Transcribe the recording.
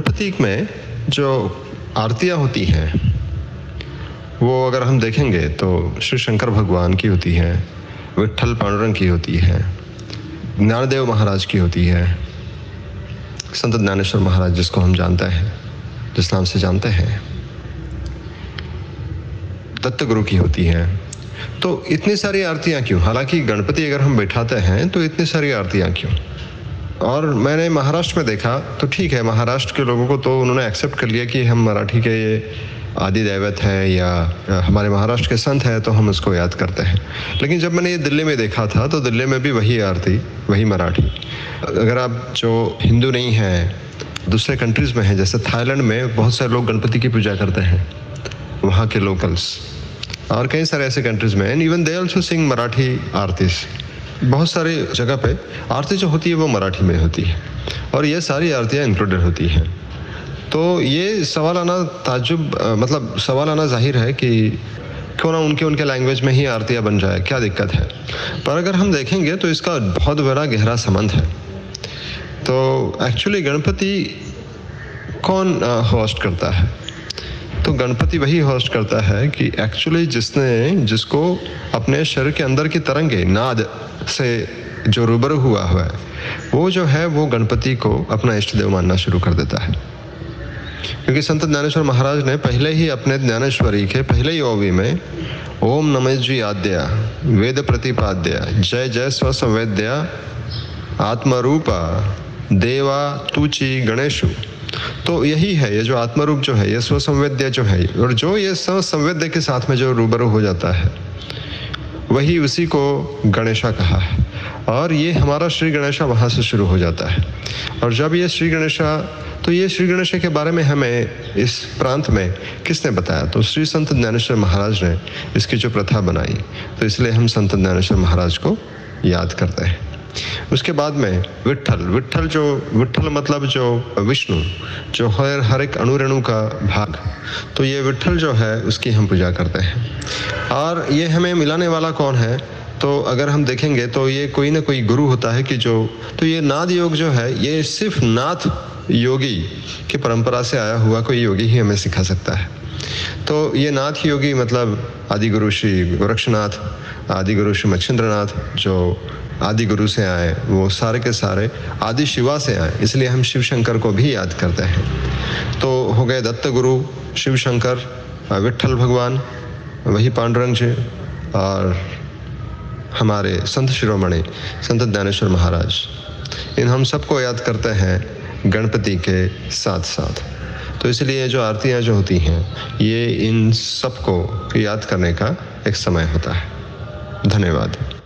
प्रतीक में जो आरतियाँ होती हैं, वो अगर हम देखेंगे तो श्री शंकर भगवान की होती है विट्ठल पांडुरंग की होती है, ज्ञानदेव महाराज की होती है, संत ज्ञानेश्वर महाराज जिसको हम जानते हैं, जिस नाम से जानते हैं दत्त गुरु की होती है। तो इतनी सारी आरतियाँ क्यों? हालाँकि गणपति अगर हम बैठाते हैं तो इतनी सारी आरतियाँ क्यों? और मैंने महाराष्ट्र में देखा तो ठीक है, महाराष्ट्र के लोगों को तो उन्होंने एक्सेप्ट कर लिया कि हम मराठी के ये आदि दैवत है या हमारे महाराष्ट्र के संत हैं तो हम उसको याद करते हैं। लेकिन जब मैंने ये दिल्ली में देखा था तो दिल्ली में भी वही आरती, वही मराठी। अगर आप जो हिंदू नहीं हैं, दूसरे कंट्रीज़ में हैं, जैसे थाईलैंड में बहुत सारे लोग गणपति की पूजा करते हैं, वहाँ के लोकल्स और कई सारे ऐसे कंट्रीज़ में and even they also sing Marathi आरतीस। बहुत सारी जगह पे आरती जो होती है वो मराठी में होती है और ये सारी आरतियाँ इंक्लूडेड होती हैं। तो ये सवाल आना ताजुब मतलब सवाल आना ज़ाहिर है कि क्यों ना उनके उनके लैंग्वेज में ही आरतियाँ बन जाए, क्या दिक्कत है? पर अगर हम देखेंगे तो इसका बहुत बड़ा गहरा संबंध है। तो एक्चुअली गणपति कौन होस्ट करता है? तो गणपति वही होस्ट करता है कि एक्चुअली जिसने, जिसको अपने शरीर के अंदर की तरंगे, नाद से जो रूबरू हुआ हुआ है, वो जो है, वो गणपति को अपना इष्ट देव मानना शुरू कर देता है। क्योंकि संत ज्ञानेश्वर महाराज ने पहले ही अपने ज्ञानेश्वरी के पहले ही ओवी में ओम नमजी आद्या, वेद प्रतिपाद्या, जय जय स्वसंवेद्या, आत्मरूपा, देवा तुची गणेशु। तो यही है, ये जो आत्मरूप जो है, ये स्वसंवेद्य जो है, और जो ये स्वसंवेद्य के साथ में जो रूबरू हो जाता है वही उसी को गणेशा कहा है। और ये हमारा श्री गणेशा वहाँ से शुरू हो जाता है। और जब ये श्री गणेशा तो ये श्री गणेश के बारे में हमें इस प्रांत में किसने बताया? तो श्री संत ज्ञानेश्वर महाराज ने इसकी जो प्रथा बनाई तो इसलिए हम संत ज्ञानेश्वर महाराज को याद करते हैं। उसके बाद में विट्ठल विट्ठल जो विट्ठल मतलब जो विष्णु, जो हर हर एक अणुरेणु का भाग। तो ये विट्ठल जो है, उसकी हम पूजा करते हैं। और ये हमें मिलाने वाला कौन है? तो अगर हम देखेंगे तो ये कोई ना कोई गुरु होता है कि जो तो ये नाद योग जो है, ये सिर्फ़ नाथ योगी की परंपरा से आया हुआ कोई योगी ही हमें सिखा सकता है। तो ये नाथ योगी मतलब आदि गुरु श्री गोरक्षनाथ आदि गुरु श्री मच्छिंद्रनाथ जो आदि गुरु से आए, वो सारे के सारे आदि शिवा से आए, इसलिए हम शिव शंकर को भी याद करते हैं। तो हो गए दत्त गुरु, शिव शंकर विट्ठल भगवान, वही पांडुरंग जी और हमारे संत शिरोमणि, संत ज्ञानेश्वर महाराज। इन हम सबको याद करते हैं गणपति के साथ साथ तो इसलिए जो आरतियाँ जो होती हैं, ये इन सबको याद करने का एक समय होता है। धन्यवाद।